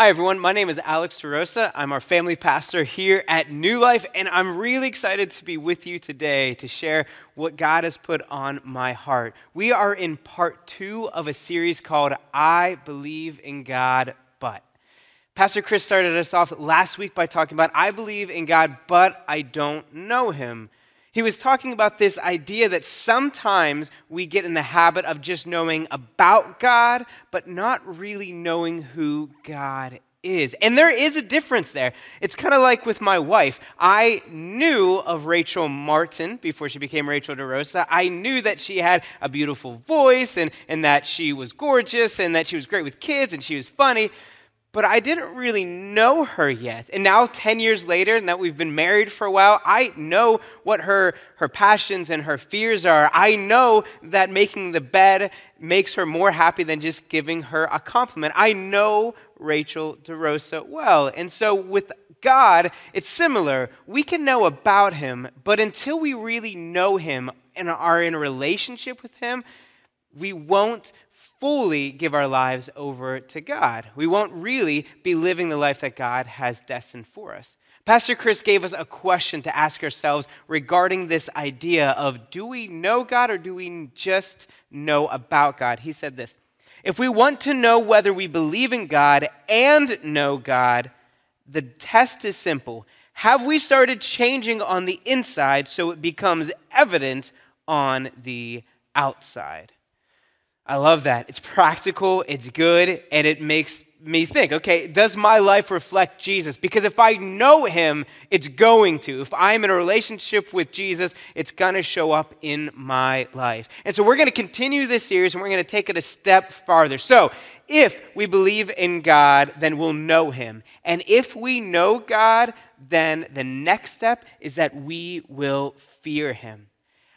Hi, everyone. My name is Alex DeRosa. I'm our family pastor here at New Life, and I'm really excited to be with you today to share what God has put on my heart. We are in part two of a series called I Believe in God, but. Pastor Chris started us off last week by talking about I believe in God, but I don't know him. He was talking about this idea that sometimes we get in the habit of just knowing about God, but not really knowing who God is. And there is a difference there. It's kind of like with my wife. I knew of Rachel Martin before she became Rachel DeRosa. I knew that she had a beautiful voice and, and that she was gorgeous and that she was great with kids and she was funny but I didn't really know her yet. And now, 10 years later, and that we've been married for a while, I know what her, her passions and her fears are. I know that making the bed makes her more happy than just giving her a compliment. I know Rachel DeRosa well. And so, with God, it's similar. We can know about him, but until we really know him and are in a relationship with him, we won't fully give our lives over to God. We won't really be living the life that God has destined for us. Pastor Chris gave us a question to ask ourselves regarding this idea of do we know God or do we just know about God? He said this If we want to know whether we believe in God and know God, the test is simple. Have we started changing on the inside so it becomes evident on the outside? I love that. It's practical, it's good, and it makes me think okay, does my life reflect Jesus? Because if I know him, it's going to. If I'm in a relationship with Jesus, it's going to show up in my life. And so we're going to continue this series and we're going to take it a step farther. So, if we believe in God, then we'll know him. And if we know God, then the next step is that we will fear him.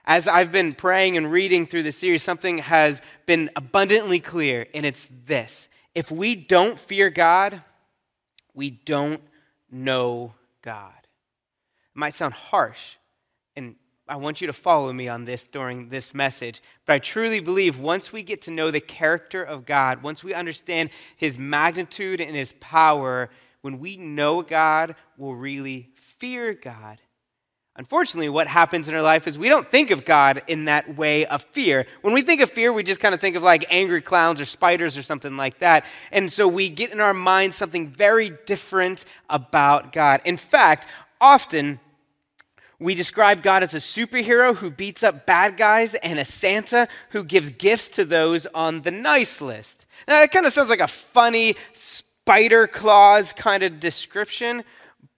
As I've been praying and reading through the series, something has been abundantly clear, and it's this. If we don't fear God, we don't know God. It might sound harsh, and I want you to follow me on this during this message, but I truly believe once we get to know the character of God, once we understand his magnitude and his power, when we know God, we'll really fear God. Unfortunately, what happens in our life is we don't think of God in that way of fear. When we think of fear, we just kind of think of like angry clowns or spiders or something like that. And so we get in our minds something very different about God. In fact, often we describe God as a superhero who beats up bad guys and a Santa who gives gifts to those on the nice list. Now, that kind of sounds like a funny spider claws kind of description.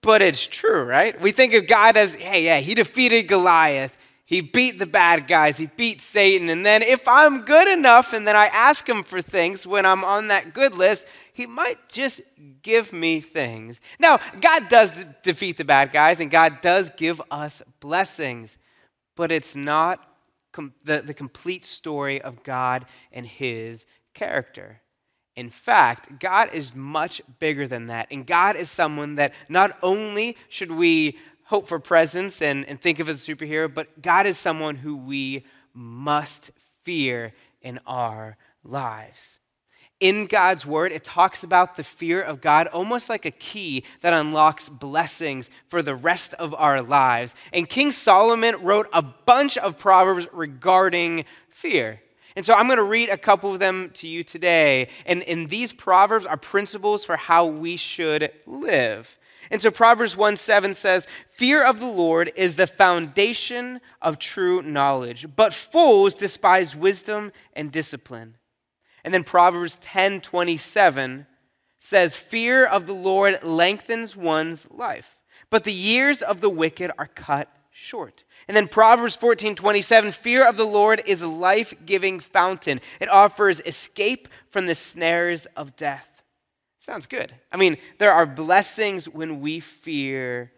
But it's true, right? We think of God as, hey, yeah, he defeated Goliath. He beat the bad guys. He beat Satan. And then if I'm good enough and then I ask him for things when I'm on that good list, he might just give me things. Now, God does defeat the bad guys and God does give us blessings, but it's not com- the, the complete story of God and his character. In fact, God is much bigger than that. And God is someone that not only should we hope for presence and, and think of as a superhero, but God is someone who we must fear in our lives. In God's word, it talks about the fear of God almost like a key that unlocks blessings for the rest of our lives. And King Solomon wrote a bunch of proverbs regarding fear. And so I'm going to read a couple of them to you today. And, and these proverbs are principles for how we should live. And so Proverbs 1 7 says, Fear of the Lord is the foundation of true knowledge, but fools despise wisdom and discipline. And then Proverbs 10 27 says, Fear of the Lord lengthens one's life, but the years of the wicked are cut short. And then Proverbs 14 27, fear of the Lord is a life giving fountain. It offers escape from the snares of death. Sounds good. I mean, there are blessings when we fear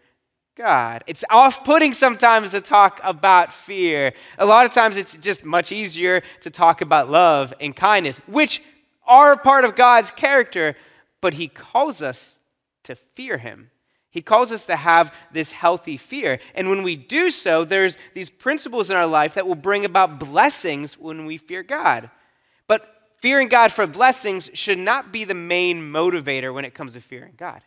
God. It's off putting sometimes to talk about fear. A lot of times it's just much easier to talk about love and kindness, which are part of God's character, but He calls us to fear Him. He calls us to have this healthy fear. And when we do so, there's these principles in our life that will bring about blessings when we fear God. But fearing God for blessings should not be the main motivator when it comes to fearing God.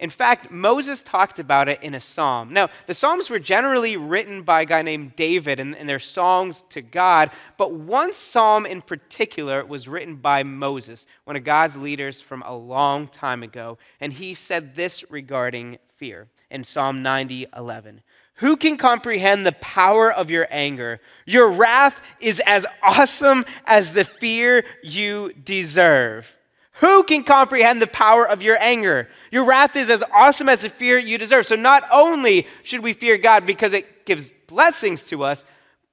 In fact, Moses talked about it in a psalm. Now, the psalms were generally written by a guy named David, and, and they're songs to God, but one psalm in particular was written by Moses, one of God's leaders from a long time ago, and he said this regarding fear in Psalm 90 11. Who can comprehend the power of your anger? Your wrath is as awesome as the fear you deserve. Who can comprehend the power of your anger? Your wrath is as awesome as the fear you deserve. So, not only should we fear God because it gives blessings to us,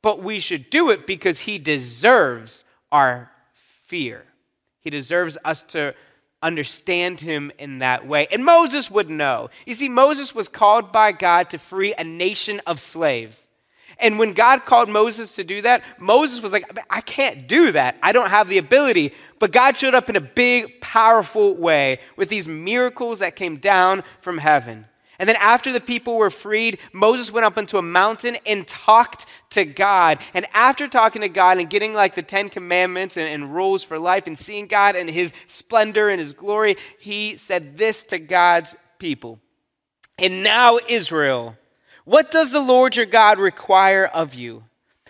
but we should do it because He deserves our fear. He deserves us to understand Him in that way. And Moses would know. You see, Moses was called by God to free a nation of slaves. And when God called Moses to do that, Moses was like, I can't do that. I don't have the ability. But God showed up in a big, powerful way with these miracles that came down from heaven. And then after the people were freed, Moses went up into a mountain and talked to God. And after talking to God and getting like the Ten Commandments and, and, rules for life and seeing God and his splendor and his glory, he said this to God's people. And now, Israel, what does the Lord your God require of you?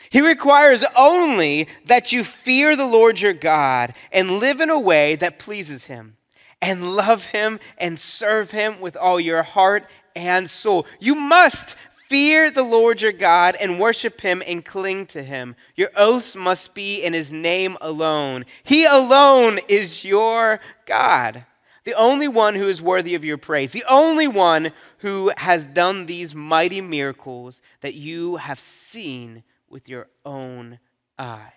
He requires only that you fear the Lord your God and live in a way that pleases him, and love him and serve him with all your heart and soul. You must fear the Lord your God and worship him and cling to him. Your oaths must be in his name alone. He alone is your God the only one who is worthy of your praise, the only one who has done these mighty miracles that you have seen with your own eyes.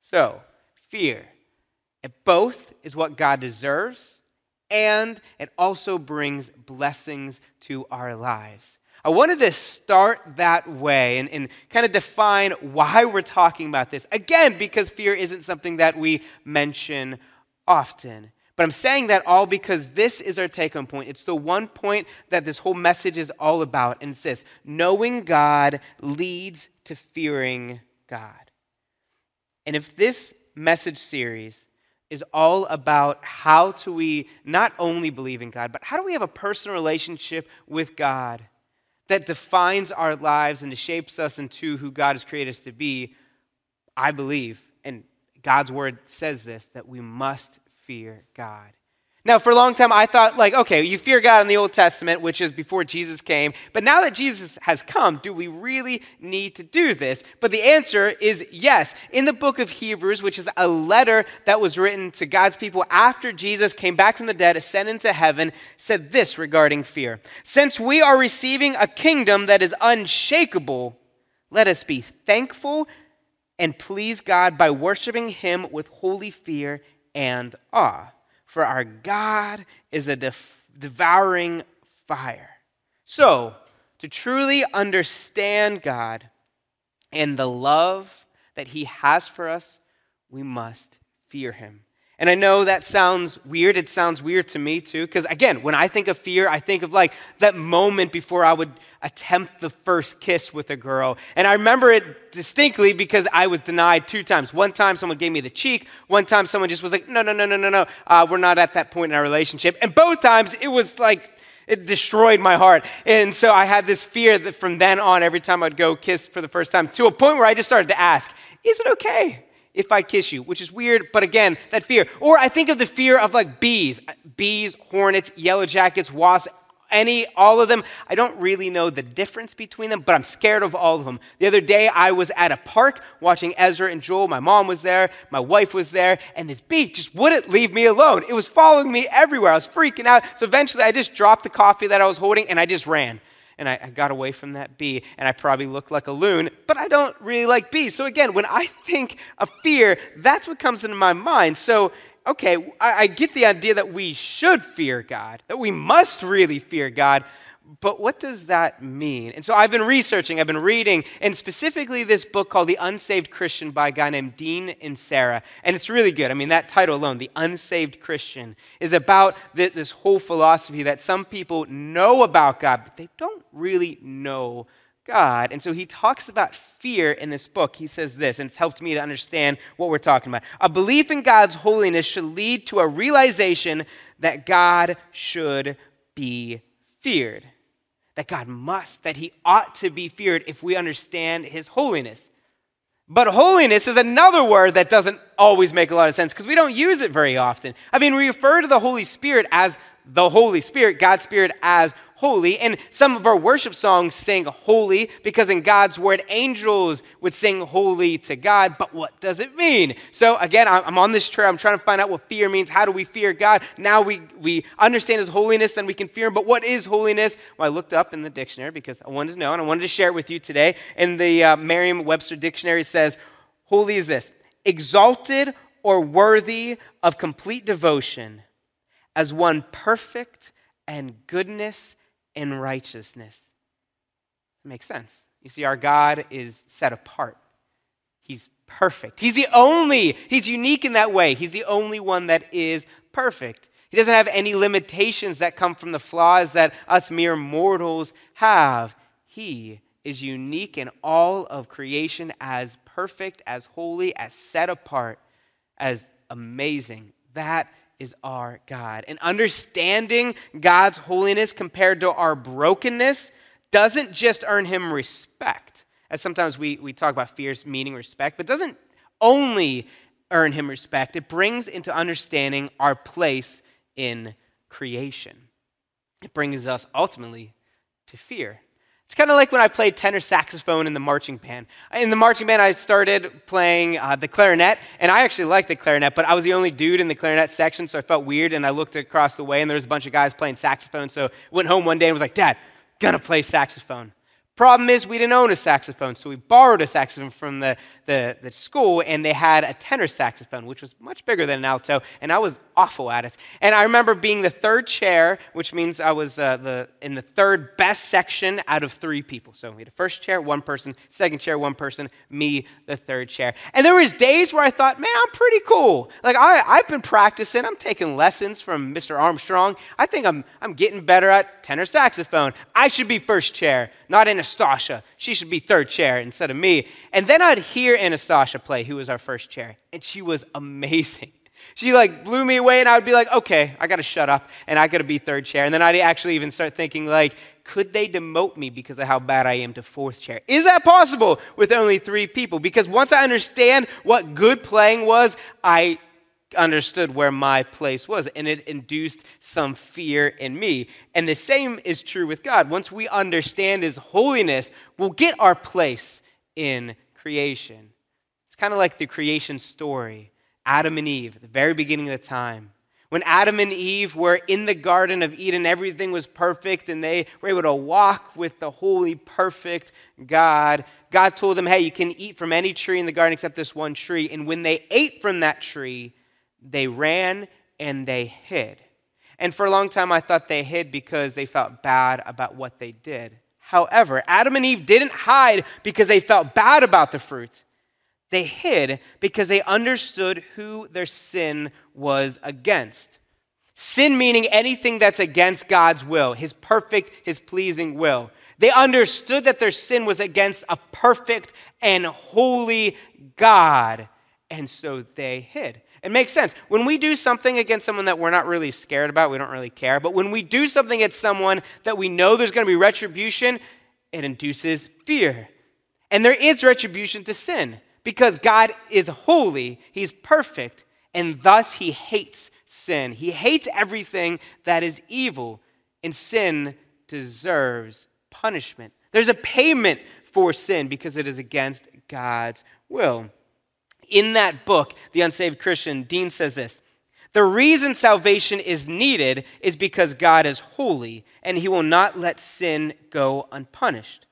So, fear. It both is what God deserves, and it also brings blessings to our lives. I wanted to start that way and, and kind of define why we're talking about this. Again, because fear isn't something that we mention often. But I'm saying that all because this is our take home point. It's the one point that this whole message is all about. And it's this knowing God leads to fearing God. And if this message series is all about how do we not only believe in God, but how do we have a personal relationship with God that defines our lives and shapes us into who God has created us to be, I believe, and God's word says this, that we must fear God. Now, for a long time, I thought, like, okay, you fear God in the Old Testament, which is before Jesus came. But now that Jesus has come, do we really need to do this? But the answer is yes. In the book of Hebrews, which is a letter that was written to God's people after Jesus came back from the dead, ascended into heaven, said this regarding fear Since we are receiving a kingdom that is unshakable, let us be thankful and please God by worshiping Him with holy fear and awe. For our God is a def- devouring fire. So, to truly understand God and the love that He has for us, we must fear Him. And I know that sounds weird. It sounds weird to me too, because again, when I think of fear, I think of like that moment before I would attempt the first kiss with a girl. And I remember it distinctly because I was denied two times. One time someone gave me the cheek, one time someone just was like, no, no, no, no, no, no, uh, we're not at that point in our relationship. And both times it was like, it destroyed my heart. And so I had this fear that from then on, every time I'd go kiss for the first time, to a point where I just started to ask, is it okay? If I kiss you, which is weird, but again, that fear. Or I think of the fear of like bees, bees, hornets, yellow jackets, wasps, any, all of them. I don't really know the difference between them, but I'm scared of all of them. The other day, I was at a park watching Ezra and Joel. My mom was there, my wife was there, and this bee just wouldn't leave me alone. It was following me everywhere. I was freaking out. So eventually, I just dropped the coffee that I was holding and I just ran and I, I, got away from that bee, and I probably look like a loon, but I don't really like bees. So again, when I think of fear, that's what comes into my mind. So, okay, I, I get the idea that we should fear God, that we must really fear God, but what does that mean? And so I've been researching, I've been reading, and specifically this book called The Unsaved Christian by a guy named Dean Inserra. And it's really good. I mean, that title alone, The Unsaved Christian, is about this whole philosophy that some people know about God, but they don't really know God. And so he talks about fear in this book. He says this, and it's helped me to understand what we're talking about. A belief in God's holiness should lead to a realization that God should be feared. That God must, that he ought to be feared if we understand his holiness. But holiness is another word that doesn't always make a lot of sense because we don't use it very often. I mean, we refer to the Holy Spirit as the Holy Spirit, God's Spirit as holy. And some of our worship songs sing holy because in God's word, angels would sing holy to God. But what does it mean? So again, I'm on this trail. I'm trying to find out what fear means. How do we fear God? Now we, we understand his holiness, then we can fear him. But what is holiness? Well, I looked up in the dictionary because I wanted to know and I wanted to share it with you today. And the uh, Merriam Webster dictionary says, holy is this exalted or worthy of complete devotion as one perfect and goodness and righteousness. It makes sense. You see, our God is set apart. He's perfect. He's the only, he's unique in that way. He's the only one that is perfect. He doesn't have any limitations that come from the flaws that us mere mortals have. He is unique in all of creation as perfect, as holy, as set apart, as amazing. That is our God. And understanding God's holiness compared to our brokenness doesn't just earn him respect, as sometimes we, we talk about fears meaning respect, but doesn't only earn him respect, it brings into understanding our place in creation. It brings us ultimately to fear. It's kind of like when I played tenor saxophone in the marching band. In the marching band, I started playing uh, the clarinet, and I actually liked the clarinet, but I was the only dude in the clarinet section, so I felt weird. And I looked across the way, and there was a bunch of guys playing saxophone. So I went home one day and was like, Dad, gonna play saxophone. Problem is, we didn't own a saxophone, so we borrowed a saxophone from the, the, the, school, and they had a tenor saxophone, which was much bigger than an alto, and I was awful at it. And I remember being the third chair, which means I was uh, the, in the third best section out of three people. So we had a first chair, one person, second chair, one person, me, the third chair. And there was days where I thought, man, I'm pretty cool. Like, I, I've been practicing. I'm taking lessons from Mr. Armstrong. I think I'm, I'm getting better at tenor saxophone. I should be first chair, not Anastasia. She should be third chair instead of me. And then I'd hear Anastasia play, who was our first chair, and she was amazing. She like blew me away, and I would be like, okay, I gotta shut up, and I gotta be third chair. And then I'd actually even start thinking, like, could they demote me because of how bad I am to fourth chair? Is that possible with only three people? Because once I understand what good playing was, I understood where my place was, and it induced some fear in me. And the same is true with God. Once we understand His holiness, we'll get our place in creation. It's kind of like the creation story Adam and Eve, the very beginning of the time. When Adam and Eve were in the Garden of Eden, everything was perfect and they were able to walk with the holy, perfect God. God told them, Hey, you can eat from any tree in the garden except this one tree. And when they ate from that tree, they ran and they hid. And for a long time, I thought they hid because they felt bad about what they did. However, Adam and Eve didn't hide because they felt bad about the fruit. They hid because they understood who their sin was against. Sin meaning anything that's against God's will, His perfect, His pleasing will. They understood that their sin was against a perfect and holy God, and so they hid. It makes sense. When we do something against someone that we're not really scared about, we don't really care. But when we do something against someone that we know there's going to be retribution, it induces fear. And there is retribution to sin because God is holy, He's perfect, and thus He hates sin. He hates everything that is evil, and sin deserves punishment. There's a payment for sin because it is against God's will in that book, The Unsaved Christian, Dean says this The reason salvation is needed is because God is holy and he will not let sin go unpunished.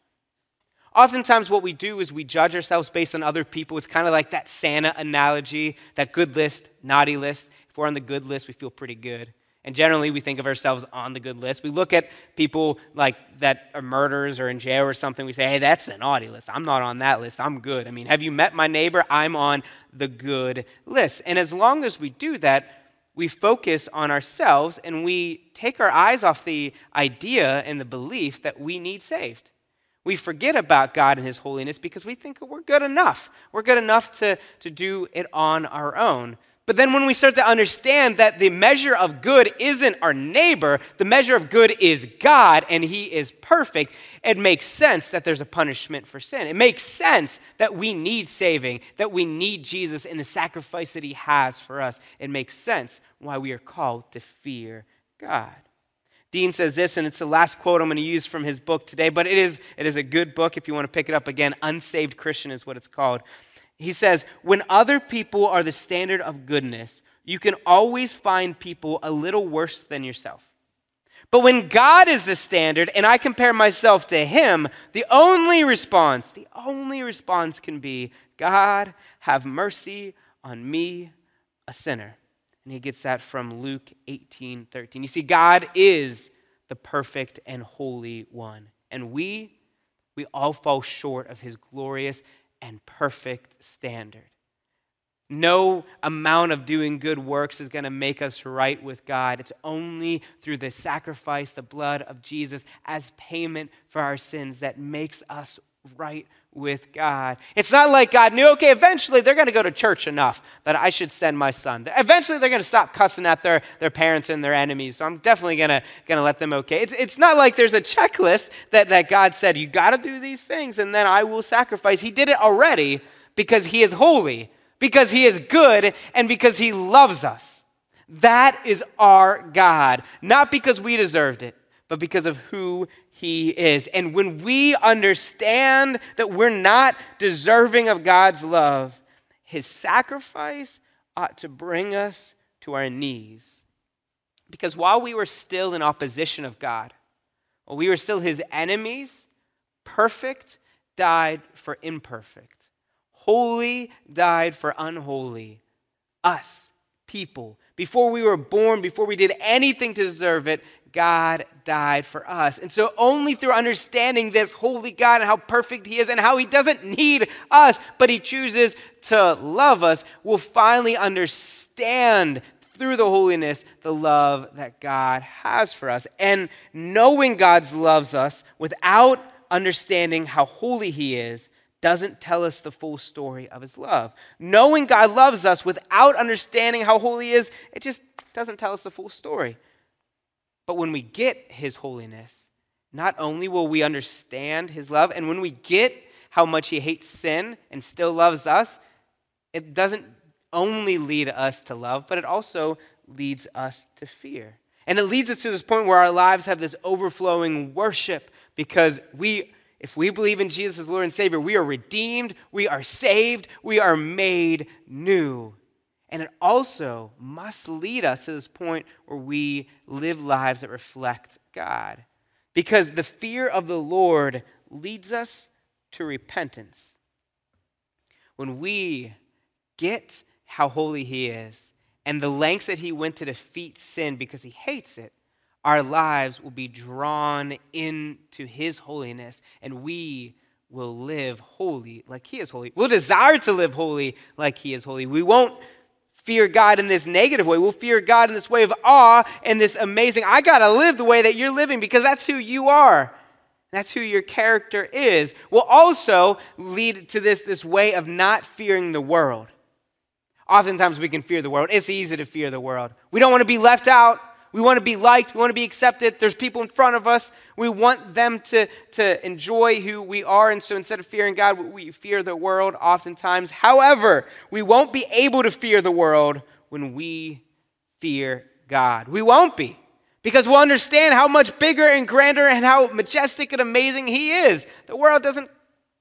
Oftentimes, what we do is we judge ourselves based on other people. It's kind of like that Santa analogy, that good list, naughty list. If we're on the good list, we feel pretty good. And generally, we think of ourselves on the good list. We look at people like that are murderers or in jail or something. We say, hey, that's the naughty list. I'm not on that list. I'm good. I mean, have you met my neighbor? I'm on the good list. And as long as we do that, we focus on ourselves and we take our eyes off the idea and the belief that we need saved. We forget about God and His holiness because we think we're good enough. We're good enough to, to do it on our own. But then when we start to understand that the measure of good isn't our neighbor, the measure of good is God and he is perfect, it makes sense that there's a punishment for sin. It makes sense that we need saving, that we need Jesus and the sacrifice that he has for us. It makes sense why we are called to fear God. Dean says this, and it's the last quote I'm going to use from his book today, but it is, it is a good book if you want to pick it up again. Unsaved Christian is what it's called. He says, when other people are the standard of goodness, you can always find people a little worse than yourself. But when God is the standard and I compare myself to Him, the only response, the only response can be, God, have mercy on me, a sinner. And he gets that from Luke 18 13. You see, God is the perfect and holy one. And we, we all fall short of His glorious and perfect standard. No amount of doing good works is going to make us right with God. It's only through the sacrifice, the blood of Jesus as payment for our sins that makes us right with God. It's not like God knew, okay, eventually they're going to go to church enough that I should send my son. Eventually they're going to stop cussing at their, their parents and their enemies, so I'm definitely going to, going to let them okay. It's, it's not like there's a checklist that, that God said, you got to do these things and then I will sacrifice. He did it already because he is holy, because he is good, and because he loves us. That is our God, not because we deserved it, but because of who he is. And when we understand that we're not deserving of God's love, his sacrifice ought to bring us to our knees. Because while we were still in opposition of God, while we were still his enemies, perfect died for imperfect, holy died for unholy. Us, people, before we were born, before we did anything to deserve it, God died for us. And so, only through understanding this holy God and how perfect He is and how He doesn't need us, but He chooses to love us, we'll finally understand through the holiness the love that God has for us. And knowing God loves us without understanding how holy He is doesn't tell us the full story of His love. Knowing God loves us without understanding how holy He is, it just doesn't tell us the full story. But when we get his holiness, not only will we understand his love, and when we get how much he hates sin and still loves us, it doesn't only lead us to love, but it also leads us to fear. And it leads us to this point where our lives have this overflowing worship because we, if we believe in Jesus as Lord and Savior, we are redeemed, we are saved, we are made new. And it also must lead us to this point where we live lives that reflect God. Because the fear of the Lord leads us to repentance. When we get how holy He is and the lengths that He went to defeat sin because He hates it, our lives will be drawn into His holiness and we will live holy like He is holy. We'll desire to live holy like He is holy. We won't fear God in this negative way. We'll fear God in this way of awe and this amazing, I got to live the way that you're living because that's who you are. That's who your character is. Will also lead to this, this way of not fearing the world. Oftentimes we can fear the world. It's easy to fear the world. We don't want to be left out. We want to be liked. We want to be accepted. There's people in front of us. We want them to, to enjoy who we are. And so instead of fearing God, we fear the world oftentimes. However, we won't be able to fear the world when we fear God. We won't be. Because we'll understand how much bigger and grander and how majestic and amazing He is. The world doesn't,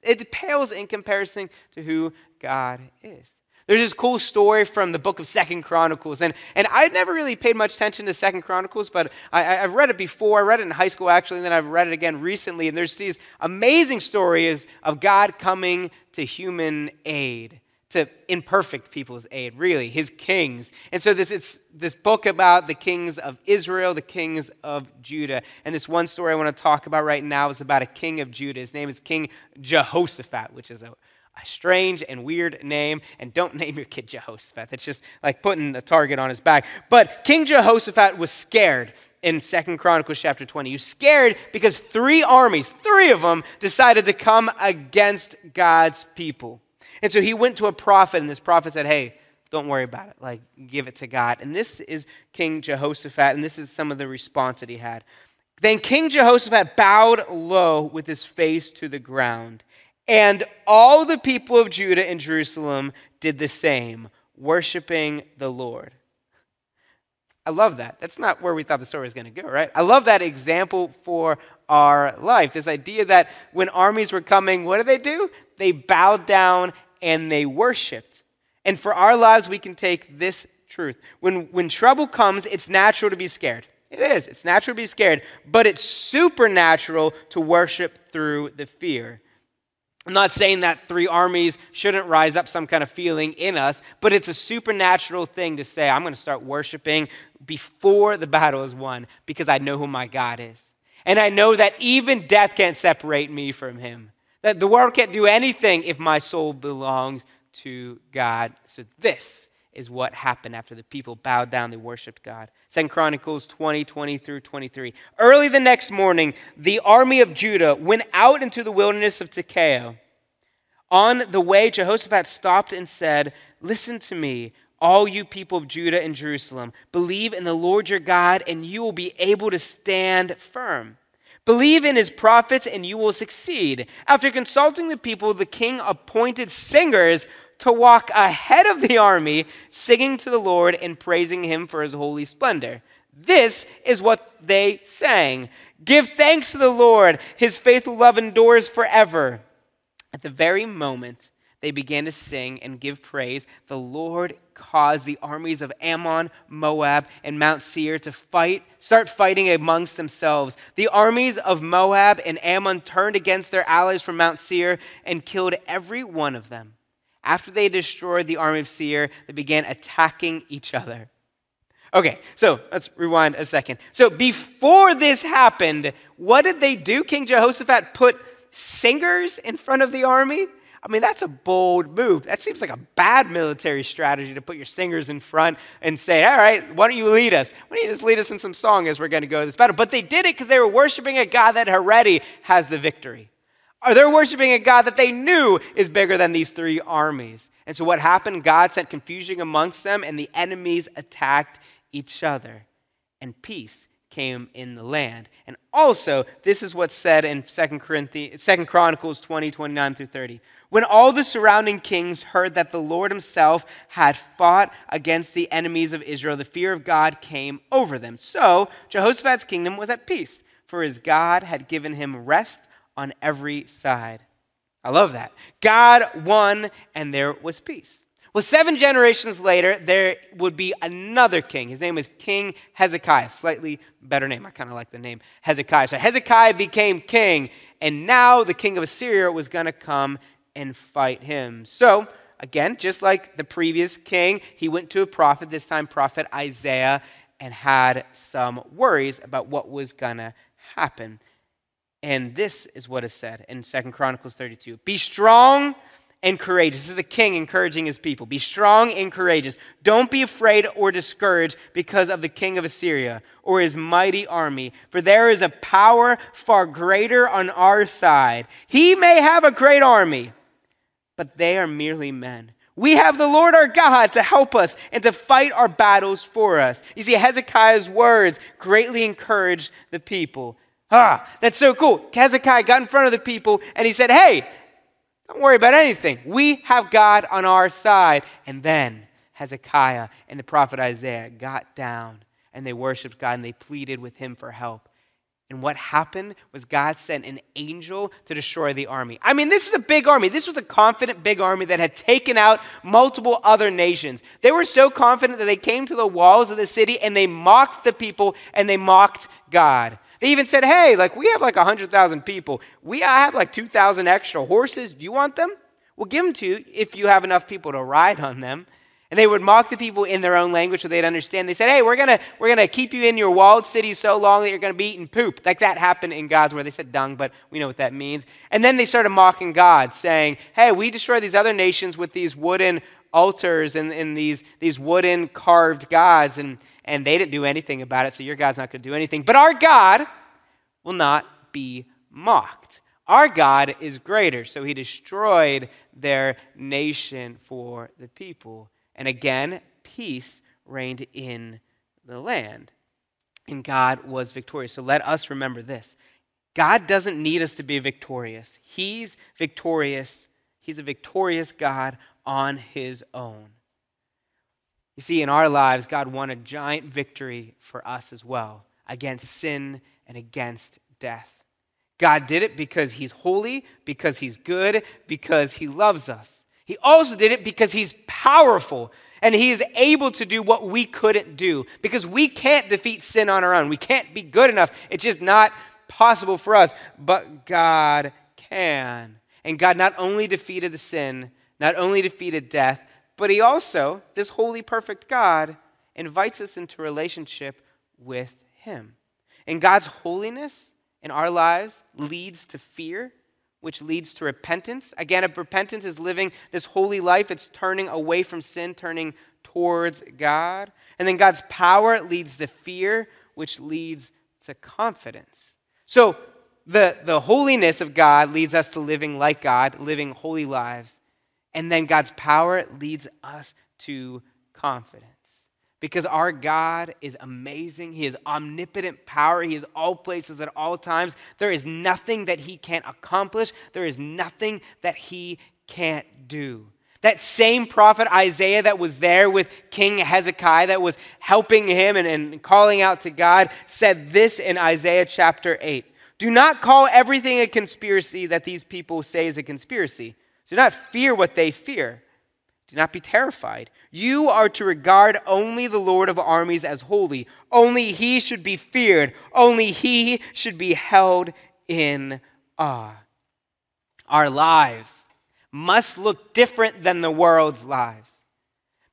it pales in comparison to who God is. There's this cool story from the book of Second Chronicles, and, and I'd never really paid much attention to Second Chronicles, but I, have read it before. I read it in high school, actually, and then I've read it again recently, and there's these amazing stories of God coming to human aid to imperfect people's aid, really, his kings. And so this it's this book about the kings of Israel, the kings of Judah. And this one story I want to talk about right now is about a king of Judah. His name is King Jehoshaphat, which is a a strange and weird name, and don't name your kid Jehoshaphat. It's just like putting a target on his back. But King Jehoshaphat was scared in Second Chronicles chapter 20. He's scared because three armies, three of them, decided to come against God's people. And so he went to a prophet, and this prophet said, Hey, don't worry about it. Like, give it to God. And this is King Jehoshaphat, and this is some of the response that he had. Then King Jehoshaphat bowed low with his face to the ground, and all the people of Judah and Jerusalem did the same, worshiping the Lord. I love that. That's not where we thought the story was going to go, right? I love that example for our life. This idea that when armies were coming, what did they do? They bowed down and they worshiped. And for our lives, we can take this truth. When, when trouble comes, it's natural to be scared. It is. It's natural to be scared, but it's supernatural to worship through the fear. I'm not saying that three armies shouldn't rise up some kind of feeling in us, but it's a supernatural thing to say, I'm going to start worshiping before the battle is won because I know who my God is. And I know that even death can't separate me from him. That the world can't do anything if my soul belongs to God. So this is what happened after the people bowed down, they worshiped God. Second Chronicles 20, 20 through 23. Early the next morning, the army of Judah went out into the wilderness of Tekoa. On the way, Jehoshaphat stopped and said, Listen to me, all you people of Judah and Jerusalem. Believe in the Lord your God, and you will be able to stand firm. Believe in his prophets, and you will succeed. After consulting the people, the king appointed singers to walk ahead of the army, singing to the Lord and praising him for his holy splendor. This is what they sang Give thanks to the Lord, his faithful love endures forever. At the very moment they began to sing and give praise, the Lord caused the armies of Ammon, Moab, and Mount Seir to fight, start fighting amongst themselves. The armies of Moab and Ammon turned against their allies from Mount Seir and killed every one of them. After they destroyed the army of Seir, they began attacking each other. Okay, so let's rewind a second. So before this happened, what did they do? King Jehoshaphat put singers in front of the army? I mean, that's a bold move. That seems like a bad military strategy to put your singers in front and say, all right, why don't you lead us? Why don't you just lead us in some song as we're going to go to this battle? But they did it because they were worshiping a God that already has the victory. Or they're worshiping a God that they knew is bigger than these three armies. And so what happened? God sent confusion amongst them, and the enemies attacked each other. And peace came in the land. And also, this is what's said in 2 Corinthians, 2 Chronicles 20, 29 through 30. When all the surrounding kings heard that the Lord himself had fought against the enemies of Israel, the fear of God came over them. So Jehoshaphat's kingdom was at peace, for his God had given him rest on every side. I love that. God won, and there was peace. Well, seven generations later, there would be another king. His name was King Hezekiah. Slightly better name. I kind of like the name Hezekiah. So Hezekiah became king, and now the king of Assyria was going to come and fight him. So, again, just like the previous king, he went to a prophet, this time prophet Isaiah, and had some worries about what was going to happen. And this is what is said in Second Chronicles 32 Be strong and courageous. This is the king encouraging his people. Be strong and courageous. Don't be afraid or discouraged because of the king of Assyria or his mighty army, for there is a power far greater on our side. He may have a great army, but they are merely men. We have the Lord our God to help us and to fight our battles for us. You see, Hezekiah's words greatly encouraged the people. Ah, that's so cool. Hezekiah got in front of the people and he said, Hey, don't worry about anything. We have God on our side. And then Hezekiah and the prophet Isaiah got down and they worshiped God and they pleaded with him for help. And what happened was God sent an angel to destroy the army. I mean, this is a big army. This was a confident big army that had taken out multiple other nations. They were so confident that they came to the walls of the city and they mocked the people and they mocked God. They even said, hey, like we have like 100,000 people. We I have like 2,000 extra horses. Do you want them? We'll give them to you if you have enough people to ride on them. And they would mock the people in their own language so they'd understand. They said, hey, we're going to we're gonna keep you in your walled city so long that you're going to be eating poop. Like that happened in God's word. They said dung, but we know what that means. And then they started mocking God, saying, hey, we destroy these other nations with these wooden altars and, and these, these wooden carved gods, and, and they didn't do anything about it, so your God's not going to do anything. But our God will not be mocked. Our God is greater, so he destroyed their nation for the people. And again, peace reigned in the land. And God was victorious. So let us remember this God doesn't need us to be victorious, He's victorious. He's a victorious God on His own. You see, in our lives, God won a giant victory for us as well against sin and against death. God did it because He's holy, because He's good, because He loves us. He also did it because He's powerful and He is able to do what we couldn't do because we can't defeat sin on our own. We can't be good enough. It's just not possible for us, but God can. And God not only defeated the sin, not only defeated death, but He also, this holy, perfect God, invites us into relationship with Him. And God's holiness in our lives leads to fear, which leads to repentance. Again, if repentance is living this holy life, it's turning away from sin, turning towards God. And then God's power leads to fear, which leads to confidence. So the, the holiness of God leads us to living like God, living holy lives. And then God's power leads us to confidence because our God is amazing. He is omnipotent power. He is all places at all times. There is nothing that he can't accomplish, there is nothing that he can't do. That same prophet Isaiah that was there with King Hezekiah, that was helping him and, and calling out to God, said this in Isaiah chapter 8 Do not call everything a conspiracy that these people say is a conspiracy. Do not fear what they fear. Do not be terrified. You are to regard only the Lord of armies as holy. Only he should be feared. Only he should be held in awe. Our lives must look different than the world's lives.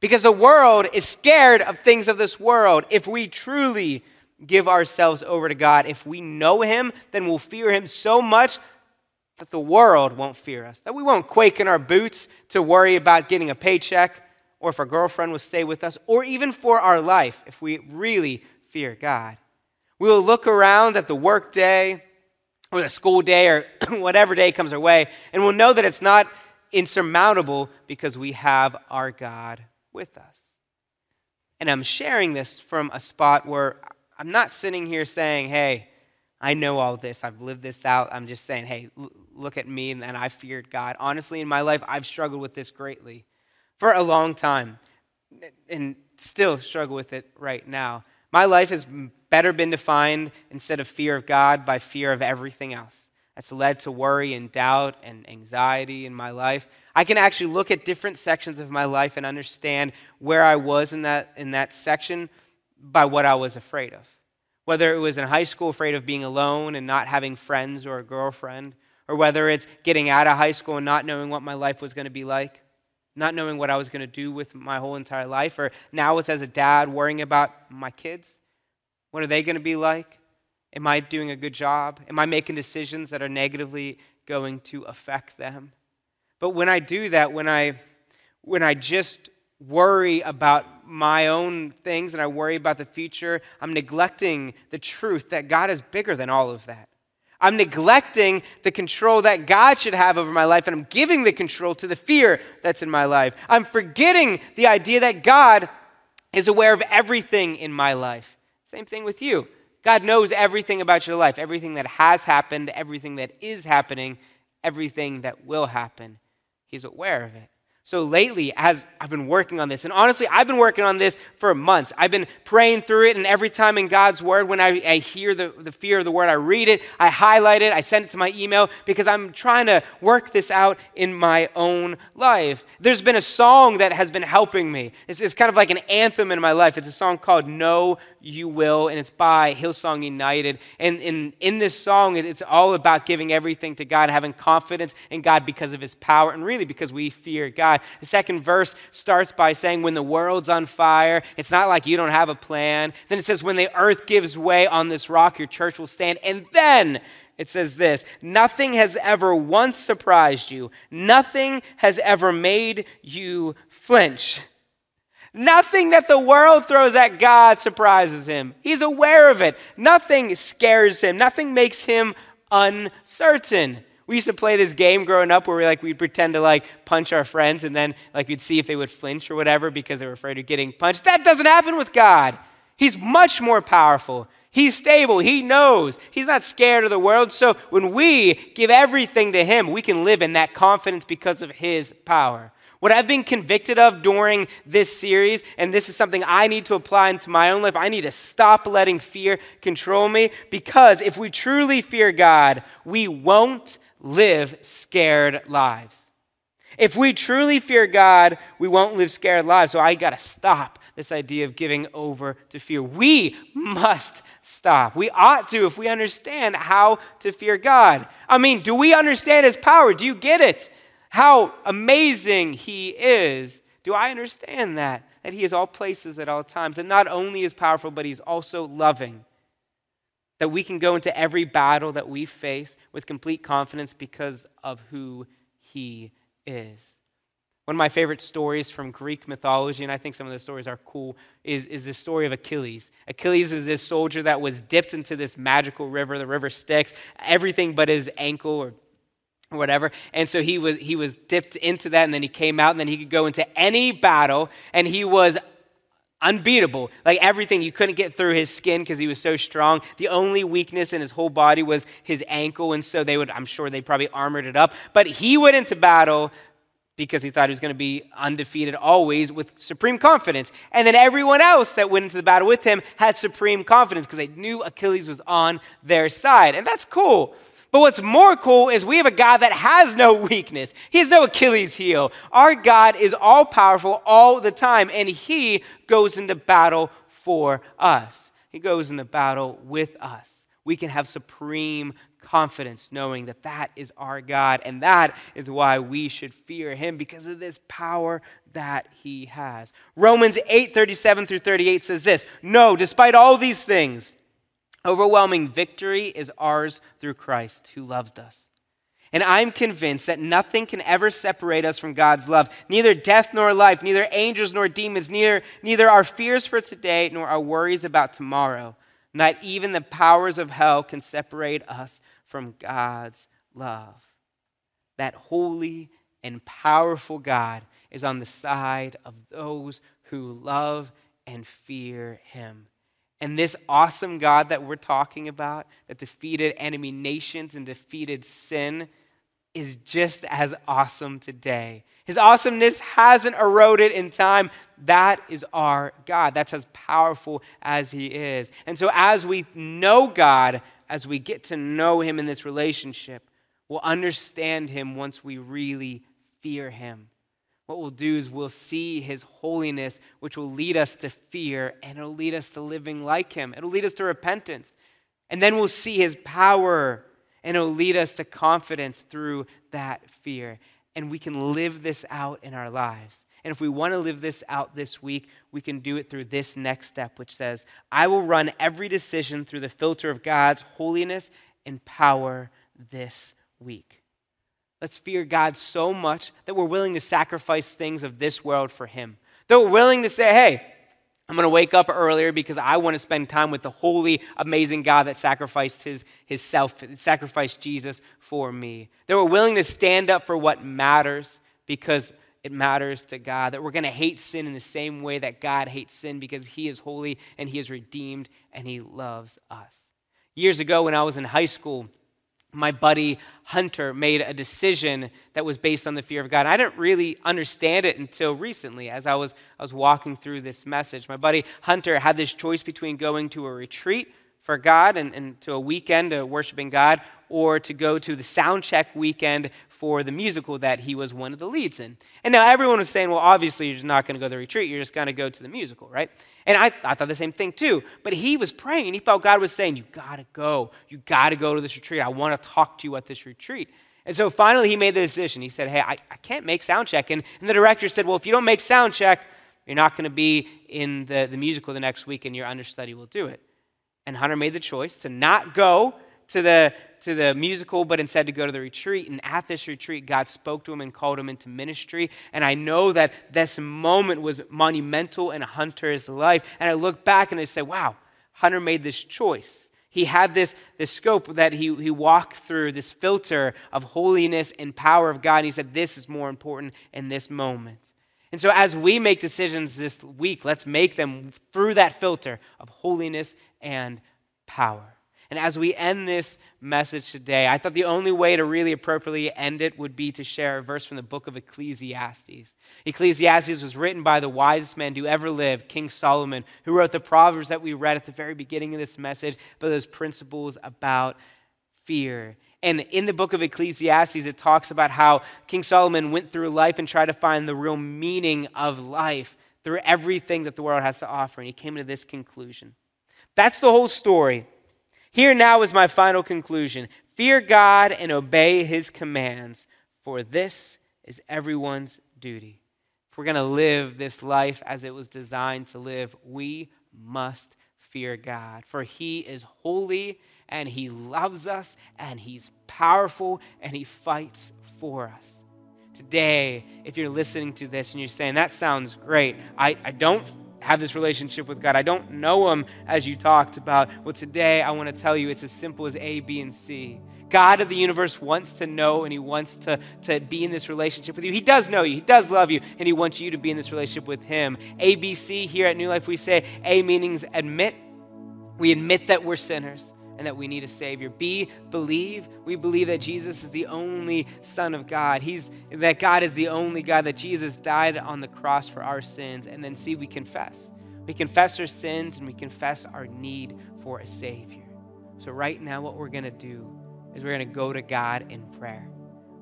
Because the world is scared of things of this world. If we truly give ourselves over to God, if we know him, then we'll fear him so much that the world won't fear us, that we won't quake in our boots to worry about getting a paycheck, or if our girlfriend will stay with us, or even for our life if we really fear God. We will look around at the work day or the school day or whatever day comes our way, and we'll know that it's not insurmountable because we have our God with us. And I'm sharing this from a spot where I'm not sitting here saying, hey, I know all this. I've lived this out. I'm just saying, hey, look at me and I feared God. Honestly, in my life, I've struggled with this greatly for a long time and still struggle with it right now. My life has better been defined instead of fear of God by fear of everything else. That's led to worry and doubt and anxiety in my life. I can actually look at different sections of my life and understand where I was in that, in that section by what I was afraid of. Whether it was in high school, afraid of being alone and not having friends or a girlfriend, or whether it's getting out of high school and not knowing what my life was going to be like, not knowing what I was going to do with my whole entire life, or now it's as a dad worrying about my kids. What are they going to be like? Am I doing a good job? Am I making decisions that are negatively going to affect them? But when I do that, when I when I just worry about my own things and I worry about the future, I'm neglecting the truth that God is bigger than all of that. I'm neglecting the control that God should have over my life, and I'm giving the control to the fear that's in my life. I'm forgetting the idea that God is aware of everything in my life. Same thing with you. God knows everything about your life, everything that has happened, everything that is happening, everything that will happen. He's aware of it. So lately, as I've been working on this, and honestly, I've been working on this for months. I've been praying through it, and every time in God's word, when I, I, hear the, the fear of the word, I read it, I highlight it, I send it to my email because I'm trying to work this out in my own life. There's been a song that has been helping me. It's, it's kind of like an anthem in my life. It's a song called Know You Will, and it's by Hillsong United. And in, in this song, it's all about giving everything to God, having confidence in God because of his power, and really because we fear God. The second verse starts by saying, When the world's on fire, it's not like you don't have a plan. Then it says, When the earth gives way on this rock, your church will stand. And then it says this Nothing has ever once surprised you, nothing has ever made you flinch. Nothing that the world throws at God surprises him. He's aware of it. Nothing scares him. Nothing makes him uncertain. We used to play this game growing up where we like we'd pretend to like punch our friends and then like we'd see if they would flinch or whatever because they were afraid of getting punched. That doesn't happen with God. He's much more powerful. He's stable. He knows. He's not scared of the world. So when we give everything to Him, we can live in that confidence because of His power. What I've been convicted of during this series, and this is something I need to apply into my own life, I need to stop letting fear control me because if we truly fear God, we won't live scared lives. If we truly fear God, we won't live scared lives. So I got to stop this idea of giving over to fear. We must stop. We ought to if we understand how to fear God. I mean, do we understand His power? Do you get it? How amazing He is. Do I understand that? That He is all places at all times. And not only is powerful, but He's also loving. That we can go into every battle that we face with complete confidence because of who He is. One of my favorite stories from Greek mythology, and I think some of the stories are cool, is, is the story of Achilles. Achilles is this soldier that was dipped into this magical river, the river Styx, everything but his ankle or whatever. And so he was he was dipped into that, and then he came out, and then he could go into any battle, and he was unbeatable. Like everything, you couldn't get through his skin because he was so strong. The only weakness in his whole body was his ankle, and so they would, I'm sure they probably armored it up. But he went into battle because he thought he was going to be undefeated always with supreme confidence. And then everyone else that went into the battle with him had supreme confidence because they knew Achilles was on their side. And that's cool. But what's more cool is we have a God that has no weakness. He has no Achilles heel. Our God is all powerful all the time, and He goes into battle for us. He goes into battle with us. We can have supreme confidence knowing that that is our God and that is why we should fear him because of this power that he has. Romans 8:37 through 38 says this, "No, despite all these things, overwhelming victory is ours through Christ who loves us." And I'm convinced that nothing can ever separate us from God's love. Neither death nor life, neither angels nor demons, neither, neither our fears for today nor our worries about tomorrow. Not even the powers of hell can separate us from God's love. That holy and powerful God is on the side of those who love and fear him. And this awesome God that we're talking about, that defeated enemy nations and defeated sin, is just as awesome today. His awesomeness hasn't eroded in time. That is our God. That's as powerful as He is. And so, as we know God, as we get to know Him in this relationship, we'll understand Him once we really fear Him. What we'll do is we'll see His holiness, which will lead us to fear, and it'll lead us to living like Him. It'll lead us to repentance. And then we'll see His power, and it'll lead us to confidence through that fear. And we can live this out in our lives. And if we want to live this out this week, we can do it through this next step, which says, I will run every decision through the filter of God's holiness and power this week. Let's fear God so much that we're willing to sacrifice things of this world for Him. That we're willing to say, hey, I'm going to wake up earlier because I want to spend time with the holy, amazing God that sacrificed his, his self, sacrificed Jesus for me. That we're willing to stand up for what matters because it matters to God, that we're going to hate sin in the same way that God hates sin because He is holy and He is redeemed and He loves us. Years ago, when I was in high school, my buddy Hunter made a decision that was based on the fear of God. I didn't really understand it until recently as I was, I was walking through this message. My buddy Hunter had this choice between going to a retreat for God and, and to a weekend of worshiping God or to go to the sound check weekend for the musical that he was one of the leads in. And now everyone was saying, well, obviously you're just not going to go to the retreat, you're just going to go to the musical, right? And I, I thought the same thing too. But he was praying and he felt God was saying, you got to go. You got to go to this retreat. I want to talk to you at this retreat. And so finally he made the decision. He said, hey, I, I can't make sound check. And, and the director said, well, if you don't make sound check, you're not going to be in the, the musical the next week and your understudy will do it. And Hunter made the choice to not go to the to the musical, but instead to go to the retreat. And at this retreat, God spoke to him and called him into ministry. And I know that this moment was monumental in Hunter's life. And I look back and I say, wow, Hunter made this choice. He had this, this scope that he, he walked through, this filter of holiness and power of God. And he said, This is more important in this moment. And so, as we make decisions this week, let's make them through that filter of holiness and power. And as we end this message today, I thought the only way to really appropriately end it would be to share a verse from the book of Ecclesiastes. Ecclesiastes was written by the wisest man who ever lived, King Solomon, who wrote the Proverbs that we read at the very beginning of this message, but those principles about fear. And in the book of Ecclesiastes, it talks about how King Solomon went through life and tried to find the real meaning of life through everything that the world has to offer. And he came to this conclusion. That's the whole story. Here now is my final conclusion fear God and obey his commands, for this is everyone's duty. If we're going to live this life as it was designed to live, we must fear God, for he is holy and he loves us and he's powerful and he fights for us. Today, if you're listening to this and you're saying, that sounds great, I, I don't have this relationship with God. I don't know Him as you talked about. Well, today I want to tell you it's as simple as A, B, and C. God of the universe wants to know and He wants to, to be in this relationship with you. He does know you, He does love you, and He wants you to be in this relationship with Him. A, B, C here at New Life, we say A meanings admit. We admit that we're sinners and that we need a Savior. B, believe. We believe that Jesus is the only Son of God. He's that God is the only God, that Jesus died on the cross for our sins. And then C, we confess. We confess our sins and we confess our need for a Savior. So, right now, what we're going to do is we're going to go to God in prayer.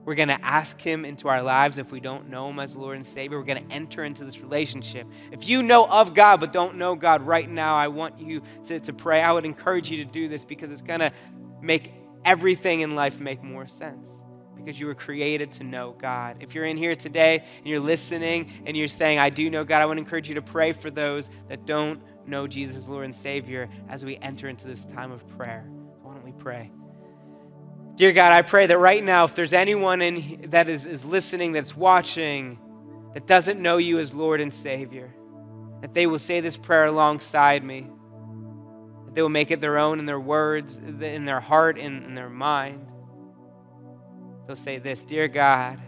We're going to ask Him into our lives if we don't know Him as Lord and Savior. We're going to enter into this relationship. If you know of God but don't know God right now, I want you to, to pray. I would encourage you to do this because it's going to make everything in life make more sense because you were created to know God. If you're in here today and you're listening and you're saying, I do know God, I to encourage you to pray for those that don't know Jesus, Lord and Savior, as we enter into this time of prayer. Why don't we pray? Dear God, I pray that right now, if there's anyone in, that is, is listening, that's watching, that doesn't know you as Lord and Savior, that they will say this prayer alongside me, that they will make it their own in their words, in their heart, in, in their mind. They'll say this Dear God,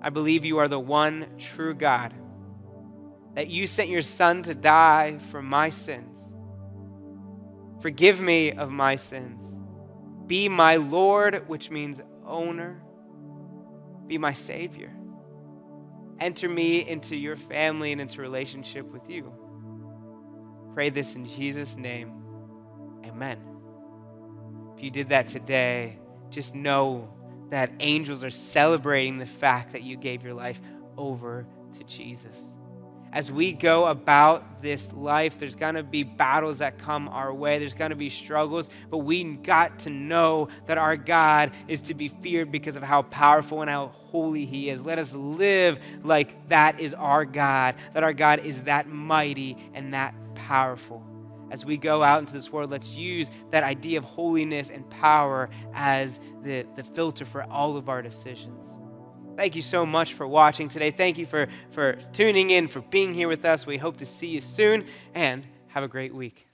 I believe you are the one true God, that you sent your Son to die for my sins. Forgive me of my sins. Be my Lord, which means owner. Be my Savior. Enter me into your family and into relationship with you. Pray this in Jesus' name. Amen. If you did that today, just know that angels are celebrating the fact that you gave your life over to Jesus as we go about this life, there's going to be battles that come our way. There's going to be struggles, but we got to know that our God is to be feared because of how powerful and how holy He is. Let us live like that is our God, that our God is that mighty and that powerful. As we go out into this world, let's use that idea of holiness and power as the, the filter for all of our decisions. Thank you so much for watching today. Thank you for, for tuning in, for being here with us. We hope to see you soon, and have a great week.